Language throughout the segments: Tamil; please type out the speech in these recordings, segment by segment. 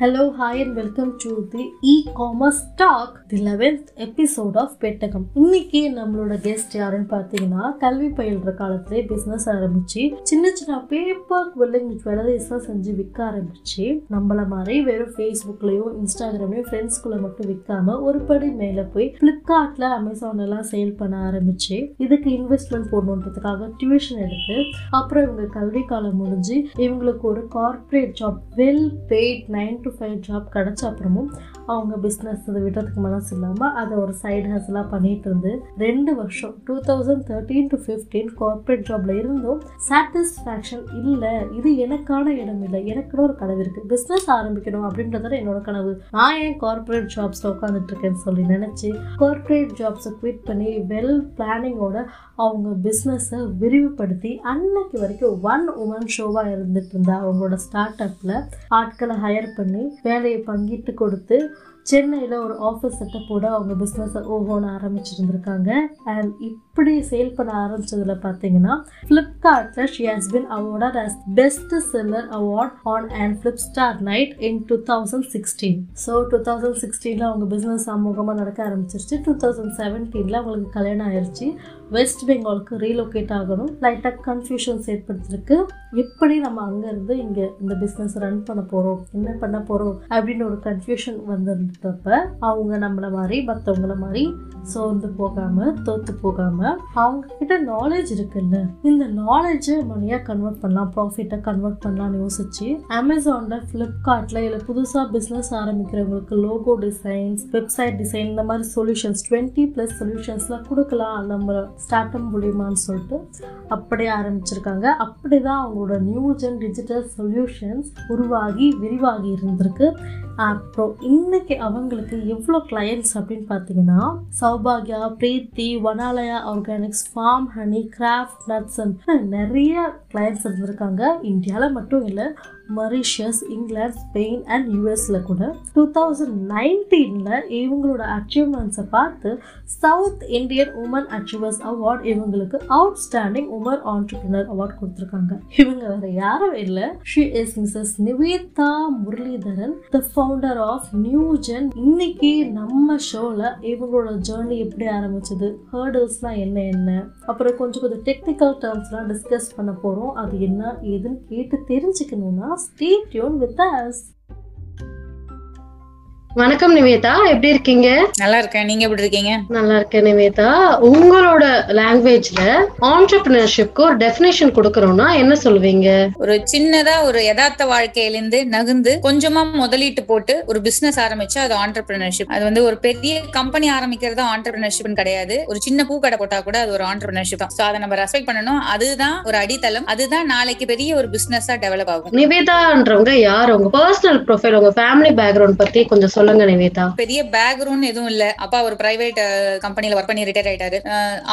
Hello, hi, and welcome to the e-commerce talk, the 11th episode of பெட்டகம் இன்னைக்கு நம்மளோட கெஸ்ட் யாருன்னு பார்த்தீங்கன்னா கல்வி பயில்ற காலத்திலே பிஸ்னஸ் ஆரம்பிச்சு சின்ன சின்ன பேப்பர் வெல்லிங் ஜுவல்லரிஸ்லாம் செஞ்சு விற்க ஆரம்பிச்சு நம்மள மாதிரி வெறும் ஃபேஸ்புக்லயும் இன்ஸ்டாகிராம்லயும் ஃப்ரெண்ட்ஸ்குள்ள மட்டும் விற்காம ஒரு படி மேல போய் பிளிப்கார்ட்ல அமேசான் எல்லாம் சேல் பண்ண ஆரம்பிச்சு இதுக்கு இன்வெஸ்ட்மெண்ட் போடணுன்றதுக்காக டியூஷன் எடுத்து அப்புறம் இவங்க கல்வி காலம் முடிஞ்சு இவங்களுக்கு ஒரு corporate job well paid nine to five job கிடச்ச அப்புறமும் அவங்க பிஸ்னஸ் அதை விடுறதுக்கு மனசு இல்லாமல் அதை ஒரு சைடு ஹசலாக பண்ணிட்டு இருந்து ரெண்டு வருஷம் two thousand thirteen to fifteen corporate ஜாப்ல இருந்தும் சாட்டிஸ்ஃபேக்ஷன் இல்லை. இது எனக்கான இடம் இல்லை. எனக்குன்னு ஒரு கனவு இருக்குது பிஸ்னஸ் ஆரம்பிக்கணும் அப்படின்றத என்னோட கனவு. நான் ஏன் கார்ப்பரேட் ஜாப்ஸில் உட்காந்துட்டு இருக்கேன்னு சொல்லி நினச்சி கார்ப்பரேட் ஜாப்ஸை குவிட் பண்ணி வெல் பிளானிங்கோட அவங்க பிஸ்னஸை விரிவுபடுத்தி அன்னைக்கு வரைக்கும் ஒன் உமன் ஷோவாக இருந்துட்டு இருந்தா அவங்களோட ஸ்டார்ட் அப்பில் ஆட்களை ஹையர் பண்ணி வேலையை பங்கிட்டு கொடுத்து சென்னையில் ஒரு ஆஃபீஸ் செட்டப்போடு அவங்க பிஸ்னஸை ஓஹோன்னு ஆரம்பிச்சிருந்துருக்காங்க. அண்ட் இப்படி சேல் பண்ண ஆரம்பிச்சதுல பார்த்தீங்கன்னா ஃப்ளிப்கார்ட்டில் she has been awarded as best seller award on and Flipstar night in two thousand sixteen so two thousand சிக்ஸ்டீனில் அவங்க பிஸ்னஸ் சமூகமாக நடக்க ஆரம்பிச்சிருச்சு. டூ தௌசண்ட் செவன்டீனில் அவங்களுக்கு கல்யாணம் ஆயிடுச்சு வெஸ்ட் பெங்காலுக்கு ரீலோகேட் ஆகணும். லைட்டாக கன்ஃபியூஷன்ஸ் ஏற்படுத்திருக்கு. எப்படி நம்ம அங்கேருந்து இங்கே இந்த பிஸ்னஸ் ரன் பண்ண போகிறோம் என்ன பண்ண போகிறோம் அப்படின்னு ஒரு கன்ஃபியூஷன் அப்பப்போ அவங்க நம்மளை மாதிரி மற்றவங்கள மாதிரி சோர்ந்து போகாமல் தோற்று போகாமல் அவங்க கிட்ட நாலேஜ் இருக்குல்ல? இந்த நாலேஜை மணியாக கன்வெர்ட் பண்ணலாம்? ப்ராஃபிட்டை கன்வெர்ட் பண்ணலாம்னு யோசிச்சு அமேசானில் ஃப்ளிப்கார்ட்டில் இல்லை புதுசாக பிஸ்னஸ் ஆரம்பிக்கிறவங்களுக்கு லோகோ டிசைன்ஸ் வெப்சைட் டிசைன் இந்த மாதிரி சொல்யூஷன்ஸ் டுவெண்ட்டி ப்ளஸ் சொல்யூஷன்ஸ்லாம் கொடுக்கலாம் நம்ம ஸ்டார்ட் அப் மூலியமான்னு சொல்லிட்டு அப்படியே ஆரம்பிச்சிருக்காங்க. அப்படி தான் அவங்களோட நியூ ஜென் டிஜிட்டல் சொல்யூஷன்ஸ் உருவாகி விரிவாகி இருந்திருக்கு. அப்புறம் இன்னைக்கு அவங்களுக்கு எவ்வளோ கிளையன்ட்ஸ் அப்படின்னு பார்த்தீங்கன்னா Saubhagya Preethi Vanalaya organics farm honey craft nuts நிறைய கிளையன்ட்ஸ் இருந்திருக்காங்க. இந்தியாவில் மட்டும் இல்லை மொரிஷியஸ் இங்கிலாந்து ஸ்பெயின் அண்ட் யூஎஸில் கூட டூ தௌசண்ட் நைன்டீனில் இவங்களோட அச்சீவ்மெண்ட்ஸை பார்த்து south Indian women achievers award இவங்களுக்கு அவுட்ஸ்டாண்டிங் உமர் ஆண்டர்பிரினர் அவார்ட் கொடுத்துருக்காங்க. இவங்க வேற யாரும் இல்லை. She is Mrs Nivetha Muralidharan the founder of Newgen இன்னைக்கு நம்ம ஷோவில் இவங்களோட ஜேர்னி எப்படி ஆரம்பிச்சது? ஹேர்டில்ஸ்லாம் என்ன என்ன? அப்புறம் கொஞ்சம் கொஞ்சம் டெக்னிக்கல் டேர்ம்ஸ்லாம் டிஸ்கஸ் பண்ண போகிறோம் அது என்ன ஏதுன்னு கேட்டு தெரிஞ்சுக்கணும்னா stay tuned with us. வணக்கம் நிவேதா எப்படி இருக்கீங்க? நல்லா இருக்கேன் நீங்க எப்படி இருக்கீங்க? நல்லா இருக்கேன் நிவேதா. உங்களோட லாங்குவேஜ்ல ஆண்டர்பிரினர்ஷிப்க்கு ஒரு டெஃபினேஷன் கொடுக்கறோம்னா என்ன சொல்லுவீங்க? ஒரு சின்னதா ஒரு யதார்த்த வாழ்க்கையிலிருந்து நகுந்து கொஞ்சமா முதலீட்டு போட்டு ஒரு பிசினஸ் ஆரம்பிச்சா அது ஆண்டர்பிரினர்ஷிப் அது வந்து ஒரு பெரிய கம்பெனி ஆரம்பிக்கிறது ஆண்டர்பிரினர்ஷிப் கிடையாது. ஒரு சின்ன பூ கடை போட்டா கூட அது ஒரு ஆண்டர்பிரினர்ஷிப் தான். சோ அதை நம்ம ரெஸ்பெக்ட் பண்ணணும். அதுதான் ஒரு அடித்தளம். அதுதான் நாளைக்கு பெரிய ஒரு பிசினஸா டெவலப் ஆகும். நிவேதான்றவங்க யார்? உங்க பர்சனல் ப்ரொஃபைல் உங்க ஃபேமிலி பேக்ரவுண்ட் பத்தி கொஞ்சம் சொல்லுங்க நிவேதா. பெரிய பேக்ரவுண்ட் எதுவும் இல்ல. அப்பா ஒரு பிரைவேட் கம்பெனில ஒர்க் பண்ணி ரிட்டையர் ஆயிட்டாரு.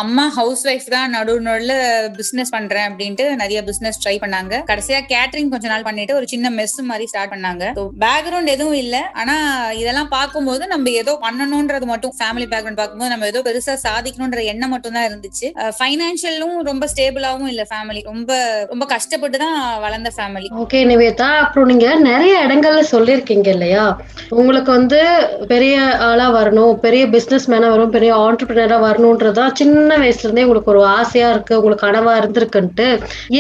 அம்மா ஹவுஸ் ஒய்ஃப் தான் நடு நடுல பிசினஸ் பண்றேன் அப்படின்ட்டு நிறைய பிசினஸ் ட்ரை பண்ணாங்க. கடைசியா கேட்டரிங் கொஞ்ச நாள் பண்ணிட்டு ஒரு சின்ன மெஸ் மாதிரி ஸ்டார்ட் பண்ணாங்க. பேக்ரவுண்ட் எதுவும் இல்ல. ஆனா இதெல்லாம் பார்க்கும்போது நம்ம ஏதோ பண்ணணும்ன்றது மட்டும் ஃபேமிலி பேக்ரவுண்ட் பார்க்கும்போது நம்ம ஏதோ பெருசா சாதிக்கணும்ன்ற எண்ணம் மட்டும் தான் இருந்துச்சு. ஃபைனான்சியலும் ரொம்ப ஸ்டேபிளாவும் இல்ல ஃபேமிலி ரொம்ப ரொம்ப கஷ்டப்பட்டு தான் வளர்ந்த ஃபேமிலி ஓகே நிவேதா அப்புறம் நீங்க நிறைய இடங்கள்ல சொல்லிருக்கீங்க இல்லையா? உங்களுக்கு வந்து வந்து பெரிய ஆளா வரணும் பெரிய பிசினஸ் மேனா வரும் பெரிய ஆண்டர்பிரினரா வரணும்ன்றதா சின்ன வயசுல இருந்தே உங்களுக்கு ஒரு ஆசையா இருக்கு உங்களுக்கு கனவா இருந்திருக்குன்ட்டு.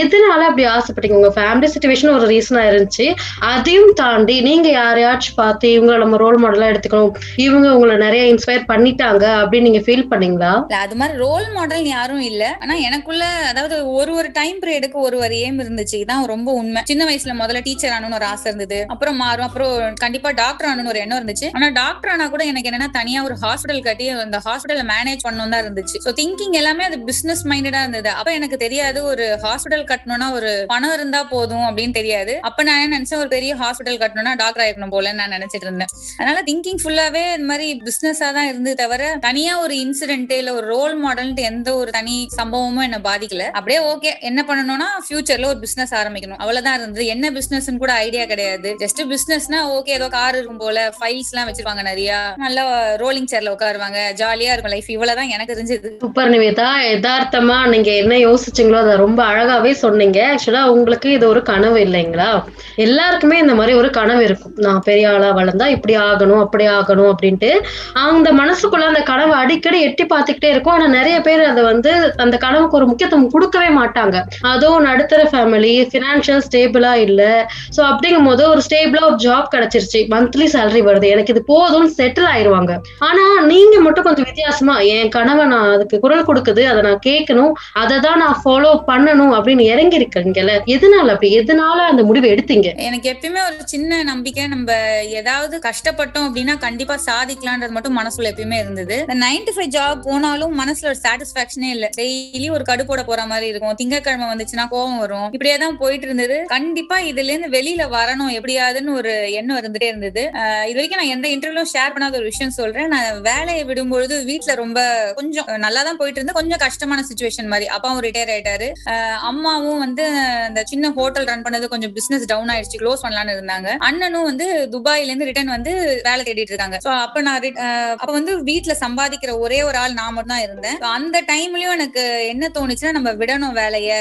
எதனால அப்படி ஆசைப்பட்டீங்க? உங்க ஃபேமிலி சுச்சுவேஷன் ஒரு ரீசனா இருந்துச்சு. அதையும் தாண்டி நீங்க யாரையாச்சும் பார்த்து இவங்களை நம்ம ரோல் மாடலா எடுத்துக்கணும் இவங்க உங்களை நிறைய இன்ஸ்பயர் பண்ணிட்டாங்க அப்படின்னு நீங்க ஃபீல் பண்ணீங்களா? அது மாதிரி ரோல் மாடல் யாரும் இல்ல. ஆனா எனக்குள்ள அதாவது ஒரு ஒரு டைம் பீரியடுக்கு ஒரு ஒரு ஏம் இருந்துச்சு. இதான் ரொம்ப உண்மை. சின்ன வயசுல முதல்ல டீச்சர் ஆனும் ஒரு ஆசை இருந்தது. அப்புறம் மாறும். அப்புறம் கண்டிப்பா டாக்டர் ஆகணும்னு ஒரு எண்ணம் இருந்துச்சு. ஆனா டாக்டர் ஆனா கூட எனக்கு என்னன்னா தனியா ஒரு ஹாஸ்பிட்டல் கட்டி அந்த ஹாஸ்பிட்டல் மேனேஜ் பண்ணணும் தான் இருந்துச்சு. சோ திங்கிங் எல்லாமே அது பிசினஸ் மைண்டடா இருந்தது. அப்ப எனக்கு தெரியாது ஒரு ஹாஸ்பிட்டல் கட்டணும்னா ஒரு பணம் இருந்தா போதும் அப்படின்னு தெரியாது. அப்ப நான் என்ன நினைச்சேன் ஒரு பெரிய ஹாஸ்பிட்டல் கட்டணும்னா டாக்டர் ஆயிருக்கணும் போல நான் நினைச்சிட்டு இருந்தேன். அதனால திங்கிங் ஃபுல்லாவே இந்த மாதிரி பிசினஸா தான் இருந்து தவிர தனியா ஒரு இன்சிடென்ட் இல்ல ஒரு ரோல் மாடல்ட்டு எந்த ஒரு தனி சம்பவமும் என்ன பாதிக்கல. அப்படியே ஓகே என்ன பண்ணணும்னா ஃபியூச்சர்ல ஒரு பிசினஸ் ஆரம்பிக்கணும். அவ்வளவுதான் இருந்தது. என்ன பிசினஸ் கூட ஐடியா கிடையாது. ஜஸ்ட் பிசினஸ்னா ஓகே ஏதோ கார் இருக்கும் போல ஃபைவ் டைல்ஸ் எல்லாம் வச்சிருப்பாங்க நிறைய. நல்லா ரோலிங் சேர்ல உட்காருவாங்க. ஜாலியா இருக்கும் லைஃப் இவ்வளவுதான் எனக்கு தெரிஞ்சது. சூப்பர் நிவேதா. யதார்த்தமா நீங்க என்ன யோசிச்சீங்களோ அதை ரொம்ப அழகாவே சொன்னீங்க. ஆக்சுவலா உங்களுக்கு இது ஒரு கனவு இல்லைங்களா? எல்லாருக்குமே இந்த மாதிரி ஒரு கனவு இருக்கும். நான் பெரிய ஆளா வளர்ந்தா இப்படி ஆகணும் அப்படி ஆகணும் அப்படின்ட்டு. அந்த மனசுக்குள்ள அந்த கனவு அடிக்கடி எட்டி பார்த்துக்கிட்டே இருக்கும். ஆனா நிறைய பேர் அதை வந்து அந்த கனவுக்கு ஒரு முக்கியத்துவம் கொடுக்கவே மாட்டாங்க. அதுவும் நடுத்தர ஃபேமிலி பினான்சியல் ஸ்டேபிளா இல்ல. சோ அப்படிங்கும் போது ஒரு ஸ்டேபிளா ஒரு ஜாப் கிடைச்சிருச்சு. மந்த்லி சேலரி வருது. எனக்கு இது போதும் செட்டில் ஆயிருவாங்க. ஆனா நீங்க மட்டும் கொஞ்சம் வித்தியாசமா என் கனவை நான் அதுக்கு குரல் கொடுக்குது அதை நான் கேட்கணும் அதை தான் நான் ஃபாலோ பண்ணணும் அப்படின்னு இறங்கி இருக்கீங்கல்ல எதனால அப்படி? எதனால அந்த முடிவை எடுத்தீங்க? எனக்கு எப்பயுமே ஒரு சின்ன நம்பிக்கை நம்ம ஏதாவது கஷ்டப்பட்டோம் அப்படின்னா கண்டிப்பா சாதிக்கலான்றது மட்டும் மனசுல எப்பயுமே இருந்தது. நைன் டு ஃபைவ் ஜாப் போனாலும் மனசுல ஒரு சாட்டிஸ்பாக்சனே இல்ல. டெய்லி ஒரு கடுப்போட போற மாதிரி இருக்கும். திங்கக்கிழமை வந்துச்சுன்னா கோவம் வரும். இப்படியே தான் போயிட்டு இருந்தது. கண்டிப்பா இதுல இருந்து வெளியில வரணும் எப்படியாதுன்னு ஒரு எண்ணம் இருந்துட்டே இருந்தது. இது வரைக்கும் நான் எந்த இன்டர்வியூலும் ஷேர் பண்ணாத ஒரு விஷயம் சொல்றேன். நான் வேலையை விடும்பொழுது வீட்டுல ரொம்ப கொஞ்சம் நல்லா தான் போயிட்டு இருந்தேன் கொஞ்சம் கஷ்டமான சுச்சுவேஷன் மாதிரி. அப்பாவும் ரிட்டையர் ஆயிட்டாரு. அம்மாவும் வந்து அந்த சின்ன ஹோட்டல் ரன் பண்ணது கொஞ்சம் பிசினஸ் டவுன் ஆயிடுச்சு. க்ளோஸ் பண்ணலாம்னு இருந்தாங்க. அண்ணனும் வந்து துபாயில இருந்து ரிட்டர்ன் வந்து வேலை தேடிட்டு இருக்காங்க. சோ அப்ப நான் அப்ப வந்து வீட்டுல சம்பாதிக்கிற ஒரே ஒரு ஆள் நான் மட்டும் தான் இருந்தேன் அந்த டைம்லயும் எனக்கு என்ன தோணுச்சுன்னா நம்ம விடணும் வேலைய.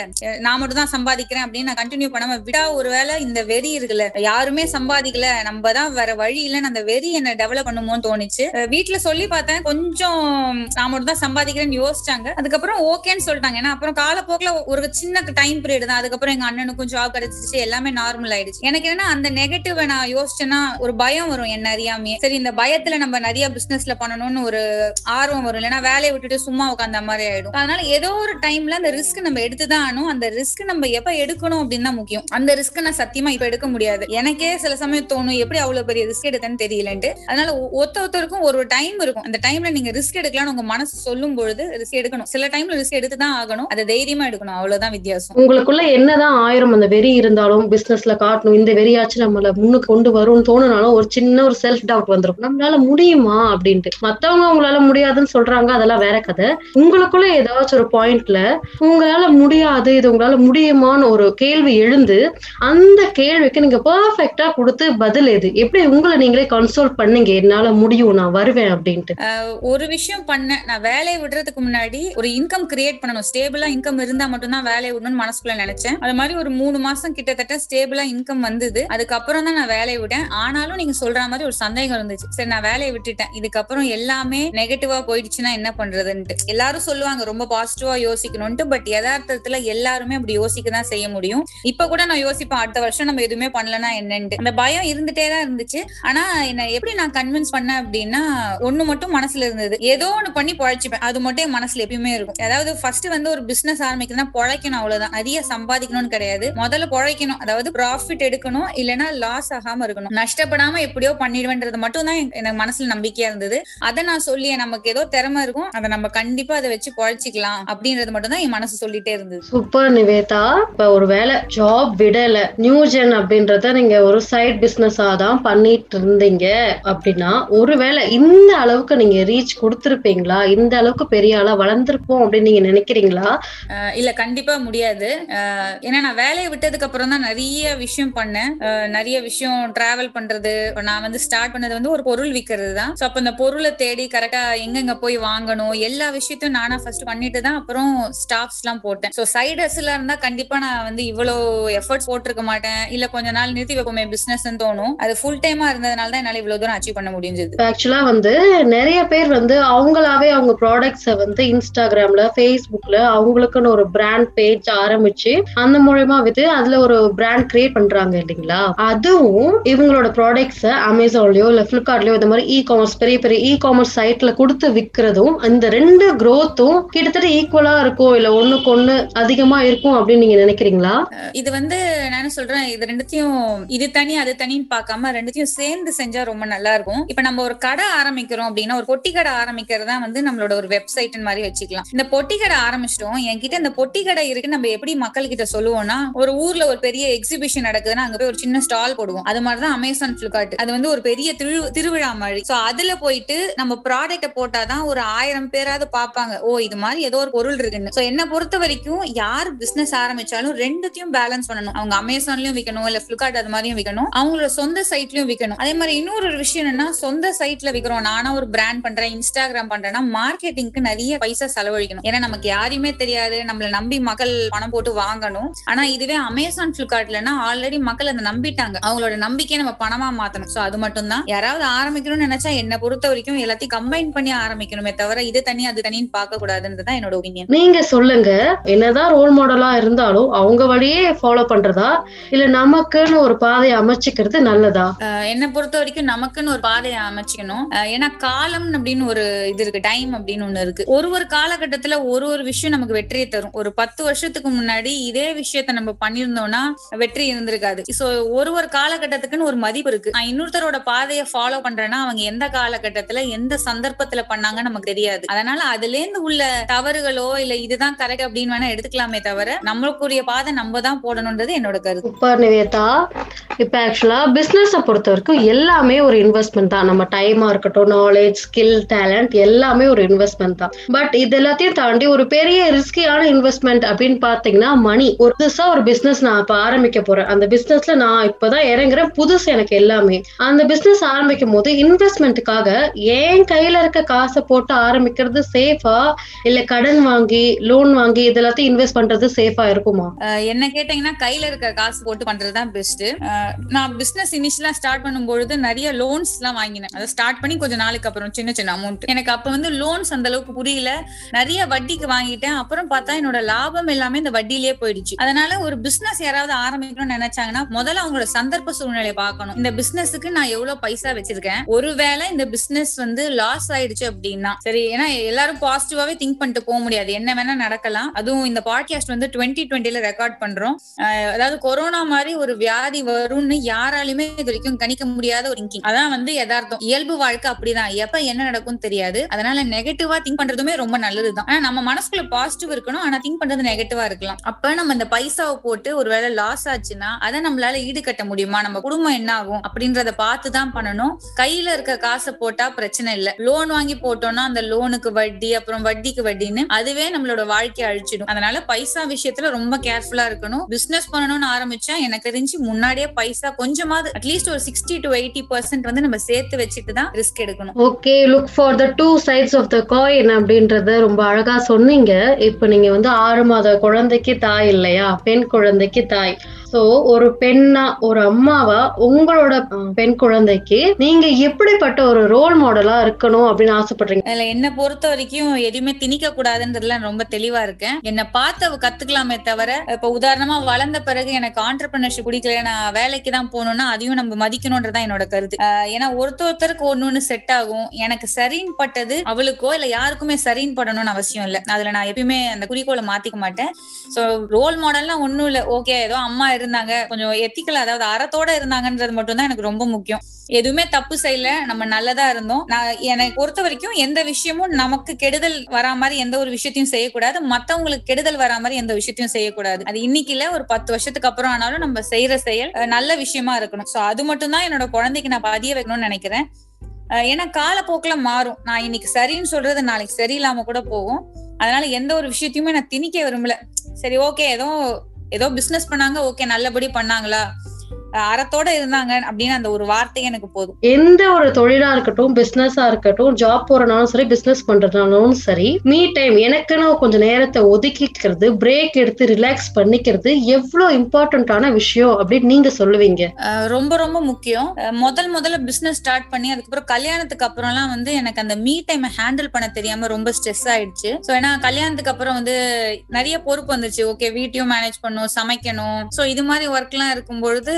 நான் மட்டும் தான் சம்பாதிக்கிறேன் அப்படின்னு நான் கண்டினியூ பண்ணாம விடா ஒருவேளை இந்த வெறி இருக்குல்ல யாருமே சம்பாதிக்கல. நம்ம தான் வேற வழி இல்லைன்னு அந்த வெறி என்ன டெவலப் பண்ணுமோன்னு தோணுச்சு. அஹ் வீட்ல சொல்லி பார்த்தேன். கொஞ்சம் நான் மட்டும் தான் சம்பாதிக்கிறேன்னு யோசிச்சாங்க. அதுக்கப்புறம் ஓகேன்னு சொல்லிட்டாங்க. ஏன்னா அப்புறம் காலப்போக்கில் ஒரு சின்ன டைம் பீரியட் தான். அதுக்கப்புறம் எங்க அண்ணனுக்கும் ஜாப் கிடைச்சிச்சு எல்லாமே நார்மல் ஆயிடுச்சு. எனக்கு என்னன்னா அந்த நெகட்டிவ் நான் யோசிச்சேன்னா ஒரு பயம் வரும் என்ன அறியாமையே. சரி இந்த பயத்துல நம்ம நிறைய பிசினஸ்ல பண்ணணும்னு ஒரு ஆர்வம் வரும். இல்லைன்னா வேலையை விட்டுட்டு சும்மா உட்காந்த மாதிரி ஆயிடும். அதனால ஏதோ ஒரு டைம்ல அந்த ரிஸ்க் நம்ம எடுத்துதான் ஆனும் அந்த ரிஸ்க் நம்ம எப்ப எடுக்கணும் அப்படின்னு தான் முக்கியம். அந்த ரிஸ்க் நான் சத்தியமா இப்ப எடுக்க முடியாது. எனக்கே சில சமயம் தோணும் எப்படி அவ்வளவு பெரிய ரிஸ்க் எடுத்தேன்னு தெரியலன்ட்டு அதனால ஒத்த ஒருத்தருக்கும் ஒரு டைம் இருக்கும். அந்த டைம்ல நீங்க ரிஸ்க் எடுக்கலாம்னு உங்க மனசு சொல்லும் பொழுது ரிஸ்க் எடுக்கணும். சில டைம்ல ரிஸ்க் எடுத்து தான் ஆகணும். அதை தைரியமா எடுக்கணும். அவ்வளவுதான் வித்தியாசம். உங்களுக்குள்ள என்னதான் ஆயிரம் அந்த வெறி இருந்தாலும் பிசினஸ்ல காட்டணும் இந்த வெறியாச்சும் நம்மள முன்னுக்கு கொண்டு வரும்னு தோணுனாலும் ஒரு சின்ன ஒரு செல்ஃப் டவுட் வந்துரும். நம்மளால முடியுமா அப்படின்ட்டு. மத்தவங்க உங்களால முடியாதுன்னு சொல்றாங்க அதெல்லாம் வேற கதை. உங்களுக்குள்ள ஏதாச்சும் ஒரு பாயிண்ட்ல உங்களால முடியாது இது உங்களால முடியுமான்னு ஒரு கேள்வி எழுந்து அந்த கேள்விக்கு நீங்க பெர்ஃபெக்ட்டா கொடுத்து பதில் எது? எப்படி உங்களை நீங்களே கன்சோல் பண்ணுங்க என்னால முடியும் நான் வருவேன் அப்படின்ட்டு. ஒரு விஷயம் பண்ணேன். நான் வேலையை விடுறதுக்கு முன்னாடி ஒரு இன்கம் கிரியேட் பண்ணணும். ஸ்டேபிளா இன்கம் இருந்தா மட்டும்தான் வேலையை விடணும்னு மனசுக்குள்ள நினைச்சேன். அது மாதிரி ஒரு மூணு மாசம் கிட்டத்தட்ட ஸ்டேபிளா இன்கம் வந்தது. அதுக்கப்புறம் தான் நான் வேலையை விட்டேன். ஆனாலும் நீங்க சொல்ற மாதிரி ஒரு சந்தேகம் இருந்துச்சு. சரி நான் வேலையை விட்டுட்டேன். இதுக்கப்புறம் எல்லாமே நெகட்டிவா போயிடுச்சுன்னா என்ன பண்றதுன்ட்டு. எல்லாரும் சொல்லுவாங்க ரொம்ப பாசிட்டிவா யோசிக்கணும்ட்டு பட் யதார்த்தத்துல எல்லாருமே அப்படி யோசிக்க தான் செய்ய முடியும். இப்ப கூட நான் யோசிப்பேன் அடுத்த வருஷம் நம்ம எதுவுமே பண்ணலனா என்னன்ட்டு. அந்த பயம் இருந்துட்டே தான் இருந்துச்சு. ஆனா என்ன எப்படி நான் கன்வின்ஸ் பண்ணேன் அப்படின்னா ஒண்ணு மட்டும் மனசுல இருந்தது. ஏதோ ஒண்ணு பண்ணி பொழைச்சுப்பேன். அது மட்டும் என் மனசுல எப்பயுமே இருக்கும். அதாவது ஃபர்ஸ்ட் வந்து ஒரு பிசினஸ் ஆரம்பிக்கணும்னா பொழைக்கணும் அவ்வளவுதான். அதிக சம்பாதிக்கணும்னு கிடையாது. முதல்ல பொழைக்கணும். அதாவது ப்ராஃபிட் எடுக்கணும். இல்லைன்னா லாஸ் ஆகாம இருக்கணும். நஷ்டப்படாம எப்படியோ பண்ணிடுவேன்றது மட்டும் தான் எனக்கு மனசுல நம்பிக்கையா இருந்தது. அதை நான் சொல்லி நமக்கு ஏதோ திறமை இருக்கும். அதை நம்ம கண்டிப்பா அதை வச்சு பொழைச்சிக்கலாம் அப்படின்றது மட்டும் தான் என் மனசு சொல்லிட்டே இருந்தது. சூப்பர் நிவேதா. இப்ப ஒரு வேலை ஜாப் விடல. நியூ ஜென் அப்படின்றத நீங்க ஒரு சைட் பிசினஸா தான் பண்ணிட்டு இருந்தீங்க. அப்படின்னா ஒருவேளை இந்த அளவுக்கு நீங்க ரீச் கொடுத்துருப்பீங்களா? இந்த அளவுக்கு பெரிய ஆளா வளர்ந்துருப்போம் அப்படின்னு நீங்க நினைக்கிறீங்களா? இல்ல கண்டிப்பா முடியாது. ஏன்னா நான் வேலையை விட்டதுக்கு அப்புறம் தான் நிறைய விஷயம் பண்ணேன். நிறைய விஷயம் டிராவல் பண்றது நான் வந்து ஸ்டார்ட் பண்ணது வந்து ஒரு பொருள் விற்கிறது தான். ஸோ அப்போ அந்த பொருளை தேடி கரெக்டா எங்கெங்க போய் வாங்கணும்? எல்லா விஷயத்தையும் நானா ஃபர்ஸ்ட் பண்ணிட்டு தான் அப்புறம் ஸ்டாஃப்ஸ் எல்லாம் போட்டேன். ஸோ சைடு இருந்தா கண்டிப்பா நான் வந்து இவ்வளோ எஃபர்ட்ஸ் போட்டிருக்க மாட்டேன். இல்ல கொஞ்ச நாள் நிறுத்தி வைப்போமே பிசினஸ் தோணும். அது ஃபுல் டைமா இருந்ததுனால தான் என்னால இவ்வளவு தூரம் அச்சீவ் பண்ண முடிஞ்சது? ஆக்சுவலா வந்து நிறைய பேர் வந்து அவங்களாவே அவங்க ப்ராடக்ட்ஸை வந்து இன்ஸ்டாகிராம்ல ஃபேஸ்புக்ல அவங்களுக்குன்னு ஒரு பிராண்ட் பேஜ் ஆரம்பிச்சு அந்த மூலயமா வித்து அதுல ஒரு பிராண்ட் கிரியேட் பண்றாங்க இல்லைங்களா? அதுவும் இவங்களோட ப்ராடக்ட்ஸ அமேசான்லயோ இல்ல பிளிப்கார்ட்லயோ இந்த மாதிரி இ காமர்ஸ் பெரிய பெரிய இ காமர்ஸ் சைட்ல கொடுத்து விக்கிறதும் இந்த ரெண்டு growth-உம் கிட்டத்தட்ட ஈக்குவலா இருக்கும் இல்ல ஒண்ணுக்கு ஒண்ணு அதிகமா இருக்கும் அப்படின்னு நீங்க நினைக்கிறீங்களா? இது வந்து நான் சொல்றேன் இது ரெண்டுத்தையும் இது தனி அது தனின்னு பார்க்காம ரெண்டுத்தையும் சேர்ந்து செஞ்சா ரொம்ப நல்லா இருக்கும் இப்ப நம்ம ஒரு கடை ஆரம்பிக்கிறோம் அப்படின்னா ஒரு பொட்டி கடை ஆரம்பிக்கிறதா வந்து நம்மளோட ஒரு வெப்சைட் மாதிரி வச்சுக்கலாம். இந்த பொட்டி கடை ஆரம்பிச்சிட்டோம். என்கிட்ட இந்த பொட்டி கடை இருக்கு. நம்ம எப்படி மக்கள் கிட்ட சொல்லுவோம்னா ஒரு ஊர்ல ஒரு பெரிய எக்ஸிபிஷன் நடக்குதுன்னா அங்க போய் ஒரு சின்ன ஸ்டால் போடுவோம். அது மாதிரிதான் அமேசான் பிளிப்கார்ட் அது வந்து ஒரு பெரிய திரு திருவிழா மாதிரி. சோ அதுல போயிட்டு நம்ம ப்ராடக்ட போட்டாதான் ஒரு ஆயிரம் பேராவது பார்ப்பாங்க. ஓ இது மாதிரி ஏதோ ஒரு பொருள் இருக்குன்னு. சோ என்ன பொறுத்த வரைக்கும் யார் பிசினஸ் ஆரம்பிச்சாலும் ரெண்டுத்தையும் பேலன்ஸ் பண்ணணும். அவங்க அமேசான்லயும் விற்கணும் இல்ல பிளிப்கார்ட் அது மாதிரியும் விற்கணும் அவங்களோட சொந்த சைட்லயும் விற்கணும் அதே மாதிரி இன்னொரு ஒரு விஷயம் என்னன்னா சொந்த சைட்ல விக்கிறோம். நானா ஒரு பிராண்ட் பண்றேன் இன்ஸ்டாகிராம் பண்றேன்னா மார்க்கெட்டிங்க்கு நிறைய பைசா செலவழிக்கணும். ஏன்னா நமக்கு யாரையுமே தெரியாது. நம்மள நம்பி மக்கள் பணம் போட்டு வாங்கணும். ஆனா இதுவே அமேசான் பிளிப்கார்ட்லன்னா ஆல்ரெடி மக்கள் அதை நம்பிட்டாங்க. அவங்களோட நம்பிக்கையை நம்ம பணமா மாத்தணும். சோ அது மட்டும் தான் யாராவது ஆரம்பிக்கணும்னு நினைச்சா என்ன பொறுத்த வரைக்கும் எல்லாத்தையும் கம்பைன் பண்ணி ஆரம்பிக்கணுமே தவிர இது தனி அது தனின்னு பார்க்க கூடாதுன்றதுதான் என்னோட ஒப்பீனியன் நீங்க சொல்லுங்க. என்னதான் ரோல் மாடலா இருந்தாலும் அவங்க வழியே ஃபாலோ பண்றதா? இல்ல நமக்குன்னு ஒரு பாதையை அமைச்சுக்கிறது நல்லதா? என்னை பொறுத்த வரைக்கும் நமக்குன்னு ஒரு பாதையை அமைச்சுக்கணும். ஏன்னா காலம் அப்படின்னு ஒரு இது இருக்கு டைம் அப்படின்னு ஒண்ணு இருக்கு. ஒரு ஒரு காலகட்டத்துல ஒரு ஒரு விஷயம் நமக்கு வெற்றியை தரும். ஒரு பத்து வருஷத்துக்கு முன்னாடி இதே விஷயத்த நம்ம பண்ணிருந்தோம்னா வெற்றி இருந்திருக்காது. சோ ஒரு ஒரு காலகட்டத்துக்குன்னு ஒரு மதிப்பு இருக்கு. நான் இன்னொருத்தரோட பாதையை ஃபாலோ பண்றேன்னா அவங்க எந்த காலகட்டத்துல எந்த சந்தர்ப்பத்துல பண்ணாங்கன்னு நமக்கு தெரியாது. அதனால அதுல இருந்து உள்ள தவறுகளோ இல்ல இதுதான் கரெக்ட் அப்படின்னு வேணா எடுத்துக்கலாமே தவிர நம்மளுக்குரிய பாதை நம்ம தான் போடணும்ன்றது என்னோட கருத்து. இப்ப நிவேதா இப்ப ஆக்சுவலா பிசினஸ பொறுத்த வரைக்கும் எல்லாமே ஒரு இன்வெஸ்ட்மெண்ட் தான். நம்ம டைமா இருக்கட்டும் நாலேஜ் ஸ்கில் டேலண்ட் எல்லாமே ஒரு இன்வெஸ்ட்மெண்ட் தான். பட் இது எல்லாத்தையும் தாண்டி ஒரு பெரிய ரிஸ்கியான இன்வெஸ்ட்மெண்ட் அப்படின்னு பாத்தீங்கன்னா மணி ஒரு புதுசா ஒரு பிசினஸ் நான் இப்ப ஆரம்பிக்க போறேன். அந்த பிசினஸ்ல நான் இப்பதான் இறங்குறேன். புதுசு எனக்கு எல்லாமே. அந்த பிசினஸ் ஆரம்பிக்கும் போது இன்வெஸ்ட்மெண்ட்டுக்காக என் கையில இருக்க காசை போட்டு ஆரம்பிக்கிறது சேஃபா இல்ல கடன் வாங்கி லோன் வாங்கி இது எல்லாத்தையும் இன்வெஸ்ட் பண்றது சேஃபா இருக்குமா? என்ன கேட்டீங்கன்னா கையில இருக்க காசு போட்டு பண்றதுதான் பெஸ்ட் நான் பிசினஸ் இனிஷியலா ஸ்டார்ட் பண்ணும்பொழுது நிறைய லோன்ஸ் எல்லாம் வாங்கினேன். அதை ஸ்டார்ட் பண்ணி கொஞ்சம் நாளுக்கு அப்புறம் சின்ன சின்ன அமௌண்ட் எனக்கு அப்ப வந்து லோன்ஸ் அந்த அளவுக்கு புரியல. நிறைய வட்டிக்கு வாங்கிட்டேன். அப்புறம் பார்த்தா என்னோட லாபம் எல்லாமே இந்த வட்டிலேயே போயிடுச்சு. அதனால ஒரு பிசினஸ் யாராவது ஆரம்பிக்கணும்னு நினைச்சாங்கன்னா முதல்ல அவங்களோட சந்தர்ப்ப சூழ்நிலையை பார்க்கணும். இந்த பிசினஸுக்கு நான் எவ்வளவு பைசா வச்சிருக்கேன்? ஒருவேளை இந்த பிசினஸ் வந்து லாஸ் ஆயிடுச்சு அப்படின்னா சரி ஏன்னா எல்லாரும் பாசிட்டிவாவே திங்க் பண்ணிட்டு போக முடியாது. என்ன வேணா நடக்கலாம். அதுவும் இந்த பாட்காஸ்ட் வந்து டுவெண்ட்டி டுவெண்ட்டில ரெக்கார்ட் பண்றோம். அதாவது கொரோனா மாதிரி ஒரு வியாதி வரும்னு யாராலுமே இது வரைக்கும் கணிக்க முடியாத ஒரு திங்கிங் அதான் வந்து யதார்த்தம். இயல்பு வாழ்க்கை அப்படிதான். எப்ப என்ன நடக்கும்னு தெரியாது. அதனால நெகட்டிவா திங்க் பண்றதுமே ரொம்ப நல்லதுதான். ஆனா நம்ம மனசுக்குள்ள பாசிட்டிவ் இருக்கணும். ஆனா திங்க் பண்றது நெகட்டிவா இருக்கலாம். அப்ப நம்ம இந்த பைசாவை போட்டு ஒருவேளை லாஸ் ஆச்சுன்னா அதை நம்மளால ஈடுகட்ட முடியுமா? நம்ம குடும்பம் என்ன ஆகும்? அப்படின்றத பார்த்து தான் பண்ணணும். கையில இருக்க காசை போட்டா பிரச்சனை இல்லை. லோன் வாங்கி போட்டோம்னா அந்த லோனுக்கு வட்டி அப்புறம் வட்டிக்கு வட்டின்னு அதுவே நம்மளோட வாழ்க்கையை அழிச்சிடும். அதனால பைசா விஷயத்துல ரொம்ப கேர்ஃபுல்லா இருக்கணும். பிசினஸ் பண்ணணும்னு ஆரம்பிச்சா எனக்கு தெரிஞ்சு முன்னாடியே பைசா கொஞ்சமாவது அட்லீஸ்ட் ஒரு சிக்ஸ்டி டு எயிட்டி பர்சன்ட் வந்து நம்ம சேர்த்து வச்சுட்டு தான் ரிஸ்க் எடுக்கணும். Okay look for the two sides of the coin அப்படின்றத ரொம்ப அழகா சொன்னீங்க. இப்போ நீங்க வந்து ஆறு மாத குழந்தைக்கு தாய் இல்லையா? பெண் குழந்தைக்கு தாய். சோ ஒரு பெண்ணா ஒரு அம்மாவா உங்களோட பெண் குழந்தைக்கு நீங்க எப்படிப்பட்ட ஒரு ரோல் மாடலா இருக்கணும் அப்படின்னு ஆசைப்படுறீங்க? அதுல என்ன பொறுத்த வரைக்கும் எதுவுமே திணிக்க கூடாதுன்றதுல ரொம்ப தெளிவா இருக்கேன். என்ன பார்த்து அவ கத்துக்கலாமே தவிர இப்ப உதாரணமா வளர்ந்த பிறகு எனக்கு ஆண்டர்பிரினர்ஷிப் பிடிக்கல நான் வேலைக்கு தான் போகணும்னா அதையும் நம்ம மதிக்கணும்ன்றதான் என்னோட கருத்து ஏன்னா ஒருத்த ஒருத்தருக்கு ஒண்ணு ஒண்ணு செட் ஆகும். எனக்கு சரின்னு பட்டது அவளுக்கோ இல்ல யாருக்குமே சரின்னு படணும்னு அவசியம் இல்ல. அதுல நான் எப்பயுமே அந்த குறிக்கோளை மாத்திக்க மாட்டேன். சோ ரோல் மாடல்லாம் ஒண்ணும் இல்ல. ஓகே ஏதோ அம்மா இருந்தாங்க. கொஞ்சம் எத்திக்கல் அதாவது அறத்தோட இருந்தாங்கன்றது மட்டும் தான் எனக்கு ரொம்ப முக்கியம். எதுவுமே தப்பு செய்யல. நம்ம நல்லதா இருந்தோம். நான் எனக்கு பொறுத்த வரைக்கும் எந்த விஷயமும் நமக்கு கெடுதல் வரா மாதிரி எந்த ஒரு விஷயத்தையும் செய்யக்கூடாது. மத்தவங்களுக்கு கெடுதல் வரா மாதிரி எந்த விஷயத்தையும் செய்யக்கூடாது. அது இன்னைக்கு இல்ல. ஒரு பத்து வருஷத்துக்கு அப்புறம் ஆனாலும் நம்ம செய்யற செயல் நல்ல விஷயமா இருக்கணும். சோ அது மட்டும் தான் என்னோட குழந்தைக்கு நான் பதிய வைக்கணும்னு நினைக்கிறேன். ஏன்னா காலப்போக்குல மாறும். நான் இன்னைக்கு சரின்னு சொல்றது நாளைக்கு சரியில்லாம கூட போகும். அதனால எந்த ஒரு விஷயத்தையுமே நான் திணிக்க விரும்பல. சரி ஓகே ஏதோ ஏதோ பிசினஸ் பண்ணாங்க ஓகே நல்லபடி பண்ணாங்களா? அறத்தோட இருந்தாங்க அப்படின்னு அந்த ஒரு வார்த்தை எனக்கு போதும். எந்த ஒரு தொழிலா இருக்கட்டும் பிசினஸா இருக்கட்டும் ஜாப் போறனாலும் சரி பிசினஸ் பண்றதுனாலும் சரி மீ டைம் எனக்குன்னு கொஞ்சம் நேரத்தை ஒதுக்கிக்கிறது பிரேக் எடுத்து ரிலாக்ஸ் பண்ணிக்கிறது எவ்வளவு இம்பார்ட்டன்டான விஷயம் அப்படின்னு நீங்க சொல்லுவீங்க? ரொம்ப ரொம்ப முக்கியம். முதல் முதல்ல பிசினஸ் ஸ்டார்ட் பண்ணி அதுக்கப்புறம் கல்யாணத்துக்கு அப்புறம்லாம் வந்து எனக்கு அந்த மீ டைமை ஹேண்டில் பண்ண தெரியாம ரொம்ப ஸ்ட்ரெஸ் ஆயிடுச்சு. ஸோ ஏன்னா கல்யாணத்துக்கு அப்புறம் வந்து நிறைய பொறுப்பு வந்துச்சு ஓகே வீட்டையும் மேனேஜ் பண்ணணும் சமைக்கணும். ஸோ இது மாதிரி ஒர்க்லாம் இருக்கும் பொழுது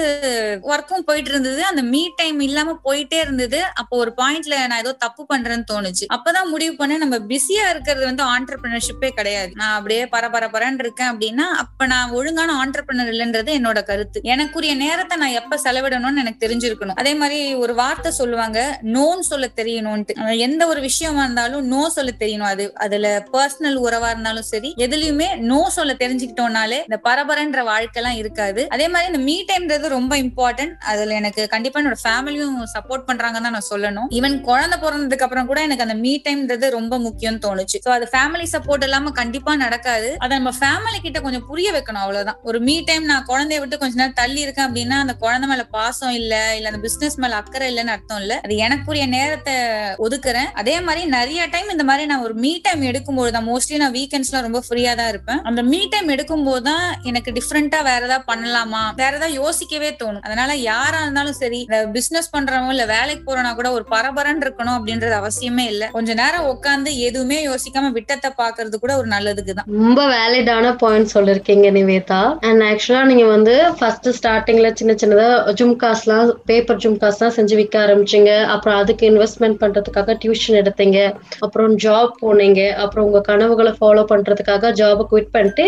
ஒர்க்கும் போயிட்டு இருந்தது அந்த மீ டைம் இல்லாம போயிட்டே இருந்தது. அப்போ ஒரு பாயிண்ட்ல நான் ஏதோ தப்பு பண்றேன்னு தோணுச்சு. அப்பதான் முடிவு பண்ண நம்ம பிஸியா இருக்கிறது வந்து ஆண்டர்பிரினர்ஷிப்பே கிடையாது. நான் அப்படியே பரபரப்பரன்னு இருக்கேன் அப்படின்னா அப்ப நான் ஒழுங்கான ஆண்டர்பிரினர் இல்லைன்றது என்னோட கருத்து. எனக்குரிய நேரத்தை நான் எப்ப செலவிடணும்னு எனக்கு தெரிஞ்சிருக்கணும். அதே மாதிரி ஒரு வார்த்தை சொல்லுவாங்க நோன்னு சொல்ல தெரியணும்ட்டு எந்த ஒரு விஷயமா இருந்தாலும் நோ சொல்ல தெரியணும். அது அதுல பர்சனல் உறவா இருந்தாலும் சரி எதுலயுமே நோ சொல்ல தெரிஞ்சுக்கிட்டோம்னாலே இந்த பரபரன்ற வாழ்க்கை எல்லாம் இருக்காது. அதே மாதிரி இந்த மீ டைம்ன்றது ரொம்ப ரொம்ப இம்பார்ட்டன்ட் அதுல எனக்கு கண்டிப்பா என்னோட ஃபேமிலியும் சப்போர்ட் பண்றாங்கன்னு தான் நான் சொல்லணும். ஈவன் குழந்தை பிறந்ததுக்கு அப்புறம் கூட எனக்கு அந்த மீ டைம்ன்றது ரொம்ப முக்கியம்னு தோணுச்சு. ஸோ அது ஃபேமிலி சப்போர்ட் இல்லாம கண்டிப்பா நடக்காது. அதை நம்ம ஃபேமிலி கிட்ட கொஞ்சம் புரிய வைக்கணும் அவ்வளவுதான். ஒரு மீ டைம் நான் குழந்தைய விட்டு கொஞ்ச நேரம் தள்ளி இருக்கேன் அப்படின்னா அந்த குழந்தை மேல பாசம் இல்ல இல்ல அந்த பிசினஸ் மேல அக்கறை இல்லைன்னு அர்த்தம் இல்ல. அது எனக்குரிய நேரத்தை ஒதுக்குறேன். அதே மாதிரி நிறைய டைம் இந்த மாதிரி நான் ஒரு மீ டைம் எடுக்கும்போது தான் மோஸ்ட்லி நான் வீக்கெண்ட்ஸ்ல ரொம்ப ஃப்ரீயா தான் இருப்பேன். அந்த மீ டைம் எடுக்கும்போது தான் எனக்கு டிஃப்ரெண்டா வேற ஏதாவது பண்ணலாமா? வேற ஏதாவது யோசிக்கவே தோணும். அதனால யாரா இருந்தாலும் சரி இந்த பிசினஸ் பண்றவங்க இல்ல வேலைக்கு போறோம்னா கூட ஒரு பரபரன் இருக்கணும் அப்படின்றது அவசியமே இல்ல. கொஞ்ச நேரம் உட்காந்து எதுவுமே யோசிக்காம விட்டத்தை பாக்குறது கூட ஒரு நல்லதுக்கு தான் ரொம்ப வேலிடான பாயிண்ட் சொல்லிருக்கீங்க நிவேதா. அண்ட் ஆக்சுவலா நீங்க வந்து ஃபர்ஸ்ட் ஸ்டார்டிங்ல சின்ன சின்னதா ஜும்காஸ் எல்லாம் பேப்பர் ஜும்காஸ் எல்லாம் செஞ்சு விற்க ஆரம்பிச்சீங்க. அப்புறம் அதுக்கு இன்வெஸ்ட்மெண்ட் பண்றதுக்காக டியூஷன் எடுத்தீங்க. அப்புறம் ஜாப் போனீங்க. அப்புறம் உங்க கனவுகளை ஃபாலோ பண்றதுக்காக ஜாபை குவிட் பண்ணிட்டு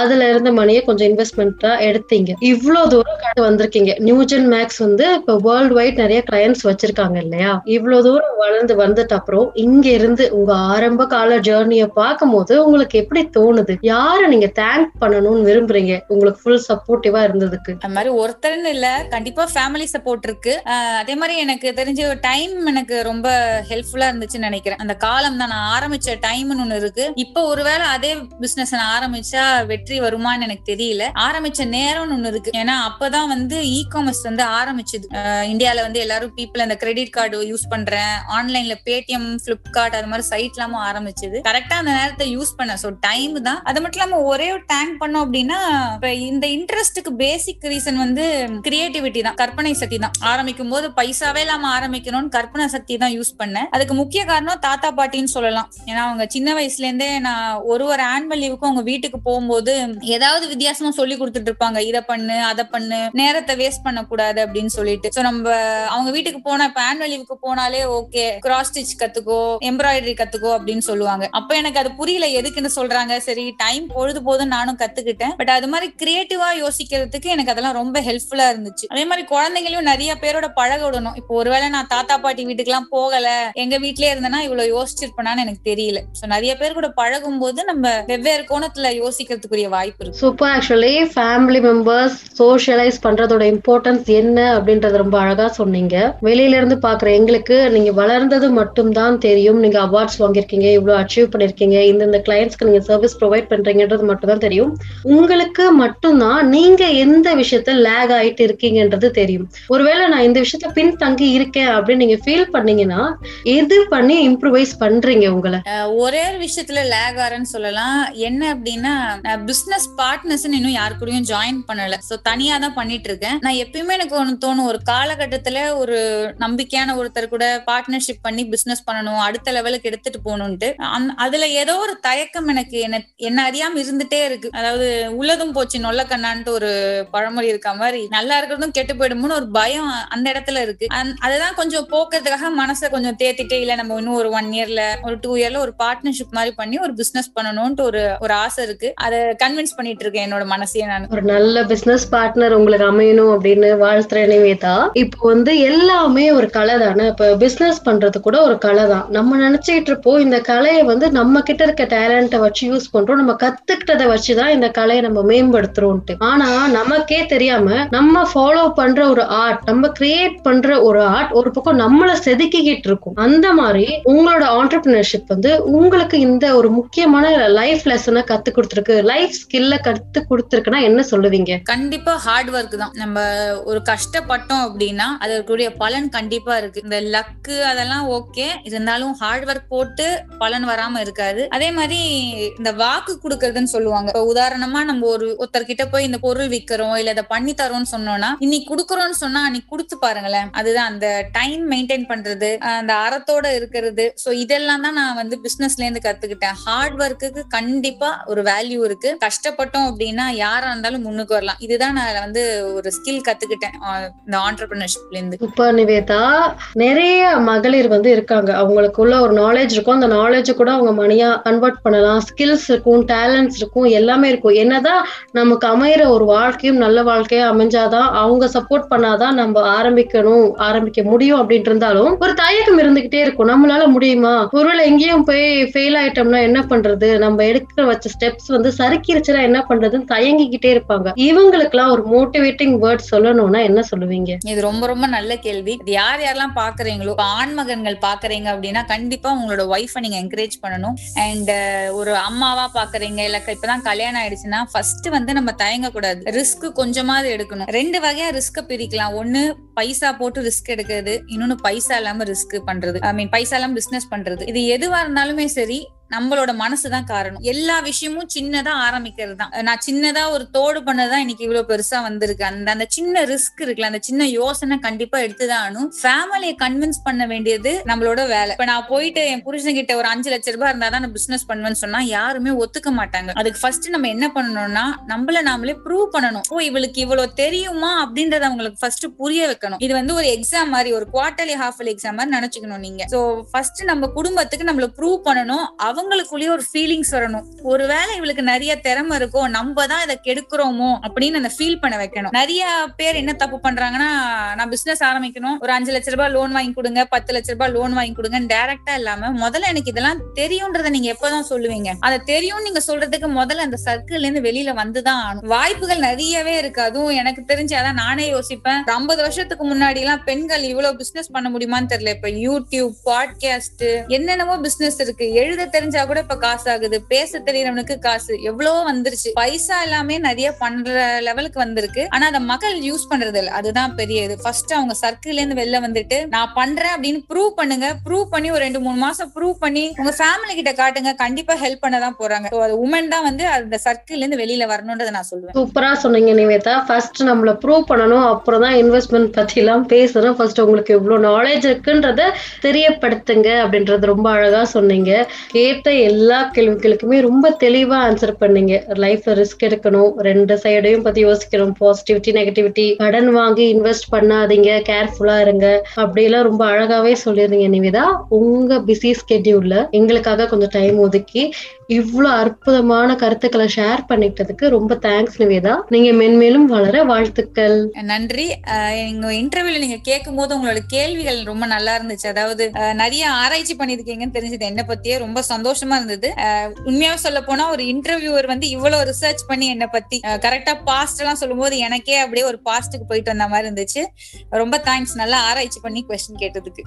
அதுல இருந்த மணியை கொஞ்சம் இன்வெஸ்ட்மெண்ட்டா எடுத்தீங்க. இவ்வளவு தூரம் கடந்து இருக்கீங்க. நியூஜன் மேக்ஸ் வந்து இப்போ வேர்ல்டு வைட் நிறைய கிளையன்ஸ் வச்சிருக்காங்க இல்லையா? இவ்வளவு தூரம் வளர்ந்து வந்துட்டு அப்புறம் இங்க இருந்து உங்க ஆரம்ப கால ஜேர்னிய பார்க்கும்போது உங்களுக்கு எப்படி தோணுது? யார நீங்க தேங்க் பண்ணணும்னு விரும்புறீங்க? உங்களுக்கு ஃபுல் சப்போர்ட்டிவா இருந்ததுக்கு. அந்த மாதிரி ஒருத்தர்னு இல்ல கண்டிப்பா ஃபேமிலி சப்போர்ட் இருக்கு. அதே மாதிரி எனக்கு தெரிஞ்ச டைம் எனக்கு ரொம்ப ஹெல்ப்ஃபுல்லா இருந்துச்சுன்னு நினைக்கிறேன். அந்த காலம் தான் நான் ஆரம்பிச்ச டைம்னு ஒண்ணு இருக்கு. இப்போ ஒருவேளை அதே பிசினஸ் நான் ஆரம்பிச்சா வெற்றி வருமான்னு எனக்கு தெரியல. ஆரம்பிச்ச நேரம்னு ஒண்ணு இருக்கு. ஏன்னா அப்பதான் வந்து இ காமர்ஸ் வந்து ஆரம்பிச்சது. இந்தியால வந்து எல்லாரும் பீப்புள் அந்த கிரெடிட் கார்டு யூஸ் பண்றேன். ஆன்லைன்ல பேடிஎம் பிளிப்கார்ட் அது மாதிரி சைட் எல்லாமும் ஆரம்பிச்சது. கரெக்டா அந்த நேரத்தை யூஸ் பண்ண சோ டைம் தான். அது மட்டும் இல்லாம ஒரே ஒரு டேங்க் பண்ணோம் அப்படின்னா இந்த இன்ட்ரெஸ்ட்டுக்கு பேசிக் ரீசன் வந்து கிரியேட்டிவிட்டி தான். கற்பனை சக்தி தான். ஆரம்பிக்கும் போது பைசாவே இல்லாம ஆரம்பிக்கணும்னு கற்பனை சக்தி தான் யூஸ் பண்ணேன். அதுக்கு முக்கிய காரணம் தாத்தா பாட்டின்னு சொல்லலாம். ஏன்னா அவங்க சின்ன வயசுல இருந்தே நான் ஒரு ஒரு ஆனுவல் லீவுக்கும் அவங்க வீட்டுக்கு போகும்போது ஏதாவது வித்தியாசமா சொல்லி கொடுத்துட்டு இருப்பாங்க. இதை பண்ணு அதை பண்ணு. நேரத்தை வேஸ்ட் பண்ண கூடாது அப்படின்னு சொல்லிட்டு. சோ நம்ம அவங்க வீட்டுக்கு போனா இப்ப ஆனுவல் லீவுக்கு போனாலே ஓகே கிராஸ் ஸ்டிச் கத்துக்கோ எம்ப்ராய்டரி கத்துக்கோ அப்படின்னு சொல்லுவாங்க. அப்ப எனக்கு அது புரியல எதுக்குன்னு சொல்றாங்க. சரி டைம் பொழுது போதும் நானும் கத்துக்கிட்டேன். பட் அது மாதிரி கிரியேட்டிவா யோசிக்கிறதுக்கு எனக்கு அதெல்லாம் ரொம்ப ஹெல்ப்ஃபுல்லா இருந்துச்சு. அதே மாதிரி குழந்தைங்களையும் நிறைய பேரோட பழக விடணும். இப்போ ஒருவேளை நான் தாத்தா பாட்டி வீட்டுக்கு எல்லாம் போகல எங்க வீட்லயே இருந்தேன்னா இவ்வளவு யோசிச்சிருப்பேனான்னு எனக்கு தெரியல. சோ நிறைய பேர் கூட பழகும் போது நம்ம வெவ்வேறு கோணத்துல யோசிக்கிறதுக்குரிய வாய்ப்பு இருக்கு. Super actually family members socialise பண்றதோட importance என்ன அப்படின்றத ரொம்ப அழகா சொன்னீங்க. வெளியில இருந்து பாக்குற எங்களுக்கு நீங்க வளர்ந்தது மட்டும்தான் தெரியும். நீங்க அவார்ட்ஸ் வாங்கியிருக்கீங்க இவ்வளவு அச்சீவ் பண்ணிருக்கீங்க இந்த கிளையன்ஸ்க்கு நீங்க சர்வீஸ் ப்ரொவைட் பண்றீங்கன்றது மட்டும் தான் தெரியும். உங்களுக்கு மட்டும்தான் நீங்க எந்த விஷயத்த லேக் ஆயிட்டு இருக்கீங்கன்றது தெரியும். ஒருவேளை நான் இந்த விஷயத்த பின் தங்கி இருக்கேன் அப்படின்னு நீங்க ஃபீல் பண்ணீங்கன்னா எது பண்ணி இம்ப்ரூவைஸ் பண்றீங்க உங்களை? ஒரே ஒரு விஷயத்துல லேக் ஆறேன்னு சொல்லலாம். என்ன அப்படின்னா பிசினஸ் பார்ட்னர்ஸ் இன்னும் யாரு கூடயும் ஜாயின் பண்ணல. சோ தனியா தான் பண்ணிட்டு இருக்கேன். நான் எப்பயுமே எனக்கு ஒண்ணு தோணும். ஒரு காலகட்டத்துல ஒரு நம்பிக்கையான ஒருத்தர் கூட பார்ட்னர்ஷிப் பண்ணி பிசினஸ் பண்ணணும். அடுத்த லெவலுக்கு எடுத்துட்டு போகணும்ட்டு அதுல ஏதோ ஒரு தயக்கம் எனக்கு என்ன என்ன அறியாம இருந்துட்டே இருக்கு. அதாவது உள்ளதும் போச்சு நொல்ல கண்ணான்ட்டு ஒரு பழமொழி இருக்க மாதிரி. நல்லா இருக்கிறதும் கெட்டு போயிடும்னு ஒரு பயம் அந்த இடத்துல இருக்கு. அதுதான் கொஞ்சம் போக்குறதுக்காக மனசை கொஞ்சம் தேத்திட்டே இல்ல நம்ம இன்னும் ஒரு ஒன் இயர்ல ஒரு டூ இயர்ல ஒரு பார்ட்னர்ஷிப் மாதிரி பண்ணி ஒரு பிசினஸ் பண்ணணும்ட்டு ஒரு ஒரு ஆசை இருக்கு. அதை கன்வின்ஸ் பண்ணிட்டு இருக்கேன் என்னோட மனசையே நான். ஒரு நல்ல பிசினஸ் பார்ட்னர் உங்களுக்கு அமையணும். அப்படின்னு வாழ்த்துறேன் நிவேதா இப்போ வந்து எல்லாமே ஒரு கலை தானே. இப்ப பிசினஸ் பண்றது கூட ஒரு கலை தான். நம்ம நினைச்சுக்கிட்டு இருப்போம் இந்த கலையை வந்து நம்ம கிட்ட இருக்க டேலண்ட்டை வச்சு யூஸ் பண்றோம். நம்ம கத்துக்கிட்டதை வச்சுதான் இந்த கலையை நம்ம மேம்படுத்துறோம்ட்டு ஆனா நமக்கே தெரியாம நம்ம ஃபாலோ பண்ற ஒரு ஆர்ட் நம்ம கிரியேட் பண்ற ஒரு ஆர்ட் ஒரு பக்கம் நம்மள செதுக்கிக்கிட்டு இருக்கும். அந்த மாதிரி உங்களோட ஆண்டர்பிரினர்ஷிப் வந்து உங்களுக்கு இந்த ஒரு முக்கியமான லைஃப் லெசனை கத்து கொடுத்துருக்கு. லைஃப் ஸ்கில்ல கத்து கொடுத்துருக்குன்னா என்ன சொல்லுவீங்க? கண்டிப்பா ஹார்ட் ஒர்க் தான். நம்ம ஒரு கஷ்டப்பட்டோம் அப்படின்னா அதற்குரிய பலன் கண்டிப்பா இருக்கு. இந்த லக்கு அதெல்லாம் ஓகே இருந்தாலும் ஹார்ட் ஒர்க் போட்டு பலன் வராம இருக்காது. அதே மாதிரி இந்த வாக்கு கொடுக்கறதுன்னு சொல்லுவாங்க. இப்ப உதாரணமா நம்ம ஒரு ஒருத்தர்கிட்ட போய் இந்த பொருள் விக்கிறோம் இல்ல இதை பண்ணி தரோம்னு சொன்னோம்னா இன்னைக்கு கொடுக்கறோம்னு சொன்னா அன்னைக்கு கொடுத்து பாருங்களேன். அதுதான் அந்த டைம் மெயின்டைன் பண்றது அந்த அறத்தோட இருக்கிறது. சோ இதெல்லாம் தான் நான் வந்து பிசினஸ்ல இருந்து கத்துக்கிட்டேன். ஹார்ட் ஒர்க்குக்கு கண்டிப்பா ஒரு வேல்யூ இருக்கு. கஷ்டப்பட்டோம் அப்படின்னா யாரா இருந்தாலும் முன்னுக்கு வரலாம். இதுதான் நான் வந்து ஒரு ஸ்கில் கத்துக்கிட்டேன். இந்த ஆண்டர்பிரினர்ஷிப்ல இருந்து இப்ப நிவேதா நிறைய மகளிர் வந்து இருக்காங்க. அவங்களுக்குள்ள ஒரு நாலேஜ் இருக்கும். அந்த நாலேஜ் கூட அவங்க மணியா கன்வெர்ட் பண்ணலாம். ஸ்கில்ஸ் இருக்கும் டேலண்ட்ஸ் இருக்கும் எல்லாமே இருக்கும். என்னதான் நமக்கு அமையிற ஒரு வாழ்க்கையும் நல்ல வாழ்க்கையா அமைஞ்சாதான் அவங்க சப்போர்ட் பண்ணாதான் நம்ம ஆரம்பிக்கணும் ஆரம்பிக்க முடியும் அப்படின்ட்டு இருந்தாலும் ஒரு தயக்கம் இருந்துகிட்டே இருக்கும். நம்மளால முடியுமா? ஒருவேளை எங்கேயும் போய் ஃபெயில் ஆயிட்டோம்னா என்ன பண்றது? நம்ம எடுக்கிற வச்ச ஸ்டெப்ஸ் வந்து சறுக்கிருச்சுனா என்ன பண்றதுன்னு தயங்கிக்கிட்டே இருப்பாங்க. இவங்களுக்குலாம் ஒரு மோட்டிவேட்டிங் வேர்ட் சொல்லணும்னா என்ன சொல்லுவீங்க? இது ரொம்ப ரொம்ப நல்ல கேள்வி. இது யார் யாரெல்லாம் பாக்குறீங்களோ ஆண்மகன்கள் பாக்குறீங்க அப்படின்னா கண்டிப்பா உங்களோட ஒய்ஃபை நீங்க என்கரேஜ் பண்ணணும். அண்ட் ஒரு அம்மாவா பாக்குறீங்க இல்ல இப்பதான் கல்யாணம் ஆயிடுச்சுன்னா ஃபர்ஸ்ட் வந்து நம்ம தயங்க கூடாது ரிஸ்க் கொஞ்சமாவது எடுக்கணும். ரெண்டு வகையா ரிஸ்க பிரிக்கலாம். ஒண்ணு பைசா போட்டு ரிஸ்க் எடுக்கிறது. இன்னொன்னு பைசா இல்லாம ரிஸ்க் பண்றது. ஐ மீன் பைசா இல்லாம பிசினஸ் பண்றது. இது எதுவா இருந்தாலுமே சரி நம்மளோட மனசுதான் காரணம். எல்லா விஷயமும் சின்னதா ஆரம்பிக்கிறது தான் நான் சின்னதா ஒரு தோடு பண்ணதான் இன்னைக்கு இவ்வளவு பெருசா வந்திருக்கு. அந்த அந்த சின்ன ரிஸ்க் இருக்குல்ல அந்த சின்ன யோசனை கண்டிப்பா எடுத்துதான் ஃபேமிலியை கன்வின்ஸ் பண்ண வேண்டியது நம்மளோட வேலை. இப்ப நான் போயிட்டு என் புருஷன் கிட்ட ஒரு அஞ்சு லட்ச ரூபாய் இருந்தா தான் நான் பிசினஸ் பண்ணுவேன்னு சொன்னா யாருமே ஒத்துக்க மாட்டாங்க. அதுக்கு ஃபர்ஸ்ட் நம்ம என்ன பண்ணணும்னா நம்மள நாமளே ப்ரூவ் பண்ணணும். ஓ இவளுக்கு இவ்வளவு தெரியுமா அப்படின்றத அவங்களுக்கு ஃபர்ஸ்ட் புரிய வைக்கணும். இது வந்து ஒரு எக்ஸாம் மாதிரி ஒரு குவார்டர்லி ஹாஃப் எக்ஸாம் மாதிரி நினைச்சுக்கணும் நீங்க. சோ ஃபர்ஸ்ட் நம்ம குடும்பத்துக்கு நம்மள ப்ரூவ் பண்ணணும். அவங்களுக்குள்ளேயே ஒரு ஃபீலிங்ஸ் வரணும். ஒருவேளை இவளுக்கு நிறைய திறமை இருக்கோ நம்ம தான் இதை கெடுக்கிறோமோ அப்படின்னு அந்த ஃபீல் பண்ண வைக்கணும். நிறைய பேர் என்ன தப்பு பண்றாங்கன்னா நான் பிசினஸ் ஆரம்பிக்கணும். ஒரு அஞ்சு லட்ச ரூபாய் லோன் வாங்கி கொடுங்க பத்து லட்ச ரூபாய் லோன் வாங்கி கொடுங்க டைரக்டா இல்லாம முதல்ல எனக்கு இதெல்லாம் தெரியும்ன்றத நீங்க எப்பதான் சொல்லுவீங்க? அதை தெரியும் நீங்க சொல்றதுக்கு முதல்ல அந்த சர்க்கிள்ல இருந்து வெளியில வந்துதான் ஆகணும். வாய்ப்புகள் நிறையவே இருக்கு. அதுவும் எனக்கு தெரிஞ்சு அதான் நானே யோசிப்பேன். ஐம்பது வருஷத்துக்கு முன்னாடி எல்லாம் பெண்கள் இவ்வளவு பிசினஸ் பண்ண முடியுமான்னு தெரியல. இப்ப யூடியூப் பாட்காஸ்ட் என்னென்னவோ பிசினஸ் இருக்கு. எழுத தெரிஞ்ச கூட இப்ப காசு ஆகுது பேச தெரியறவனுக்கு காசு. எவ்வளவோ வந்துருச்சு. பைசா எல்லாமே நிறைய பண்ற லெவலுக்கு வந்திருக்கு. ஆனா அதை மக்கள் யூஸ் பண்றது இல்ல அதுதான் பெரிய இது. ஃபர்ஸ்ட் அவங்க சர்க்கிள்ல இருந்து வெளில வந்துட்டு நான் பண்றேன் அப்படின்னு ப்ரூவ் பண்ணுங்க. ப்ரூவ் பண்ணி ஒரு ரெண்டு மூணு மாசம் ப்ரூவ் பண்ணி உங்க ஃபேமிலி கிட்ட காட்டுங்க. கண்டிப்பா ஹெல்ப் பண்ண தான் போறாங்க. அது உமன் தான் வந்து அந்த சர்க்கிள்ல இருந்து வெளியில வரணும்ன்றதை நான் சொல்லுவேன். சூப்பரா சொன்னீங்க நிவேதா. ஃபர்ஸ்ட் நம்மள ப்ரூவ் பண்ணணும். அப்புறம் தான் இன்வெஸ்ட்மெண்ட் பத்தி எல்லாம் பேசுறோம் ஃபர்ஸ்ட் உங்களுக்கு எவ்வளவு நாலேஜ் இருக்குன்றத தெரியப்படுத்துங்க அப்படின்றது ரொம்ப அழகா சொன்னீங்க. கேட்ட எல்லா கேள்விகளுக்குமே ரொம்ப தெளிவா ஆன்சர் பண்ணீங்க. லைஃப்ல ரிஸ்க் எடுக்கணும். ரெண்டு சைடையும் பத்தி யோசிக்கணும். பாசிட்டிவிட்டி நெகட்டிவிட்டி கடன் வாங்கி இன்வெஸ்ட் பண்ணாதீங்க. கேர்ஃபுல்லா இருங்க. அப்படியெல்லாம் ரொம்ப அழகாவே சொல்லியிருந்தீங்க நிவேதா. உங்க பிஸி ஸ்கெட்யூல்ல எங்களுக்காக கொஞ்சம் டைம் ஒதுக்கி இவ்வளவு அற்புதமான கருத்துக்களை ஷேர் பண்ணிட்டதுக்கு ரொம்ப தேங்க்ஸ் நிவேதா. நீங்க மென்மேலும் வளர வாழ்த்துக்கள். நன்றி. அஹ் எங்க இன்டர்வியூல நீங்க கேட்கும் போது உங்களோட கேள்விகள் ரொம்ப நல்லா இருந்துச்சு. அதாவது நிறைய ஆராய்ச்சி பண்ணிருக்கீங்கன்னு தெரிஞ்சது. என்ன பத்தியே ரொம்ப சந்தோஷம் சந்தோஷமா இருந்தது. உண்மையா சொல்ல போனா ஒரு இன்டர்வியூவர் வந்து இவ்வளவு ரிசர்ச் பண்ணி என்னை பத்தி கரெக்டா பாஸ்ட் எல்லாம் சொல்லும் போது எனக்கே அப்படியே ஒரு பாஸ்டுக்கு போயிட்டு வந்த மாதிரி இருந்துச்சு. ரொம்ப தேங்க்ஸ் நல்லா ஆராய்ச்சி பண்ணி கொஸ்டின் கேட்டதுக்கு.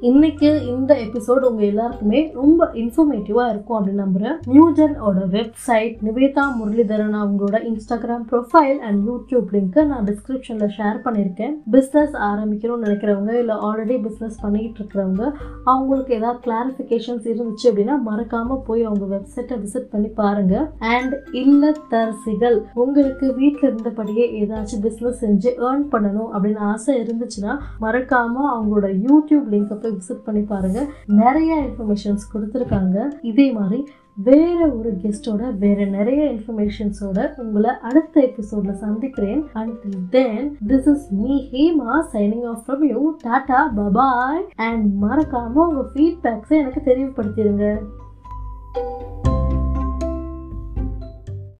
இன்னைக்கு இந்த எபிசோட் உங்க எல்லாருக்குமே ரொம்ப இன்ஃபர்மேட்டிவா இருக்கும் அப்படின்னு நம்புறேன். நியூஜெனோட வெப்சைட் நிவேதா முரளிதரன் அவங்களோட Instagram profile and YouTube link நான் டிஸ்கிரிப்ஷன்ல ஷேர் பண்ணியிருக்கேன். பிஸ்னஸ் ஆரம்பிக்கணும்னு நினைக்கிறவங்க இல்லை ஆல்ரெடி பிஸ்னஸ் பண்ணிட்டு இருக்கிறவங்க அவங்களுக்கு ஏதாவது கிளாரிஃபிகேஷன்ஸ் இருந்துச்சு அப்படின்னா மறக்காம போய் அவங்க வெப்சைட்டை விசிட் பண்ணி பாருங்க. அண்ட் இல்லத்தரசிகள் உங்களுக்கு வீட்டில் இருந்தபடியே ஏதாச்சும் பிஸ்னஸ் செஞ்சு ஏர்ன் பண்ணணும் அப்படின்னு ஆசை இருந்துச்சுன்னா மறக்காம அவங்களோட யூடியூப் லிங்கை போய் விசிட் பண்ணி பாருங்க. நிறைய இன்ஃபர்மேஷன்ஸ் கொடுத்துருக்காங்க. இதே மாதிரி வேற ஒரு கெஸ்டோட வேற நிறைய இன்ஃபர்மேஷன்ஸோட உங்களை அடுத்த எபிசோட்ல சந்திக்கிறேன். And then this is me Hema signing off from you tata bye bye and மறக்காம உங்க ஃபீட்பேக்ஸை எனக்கு தெரியப்படுத்திடுங்க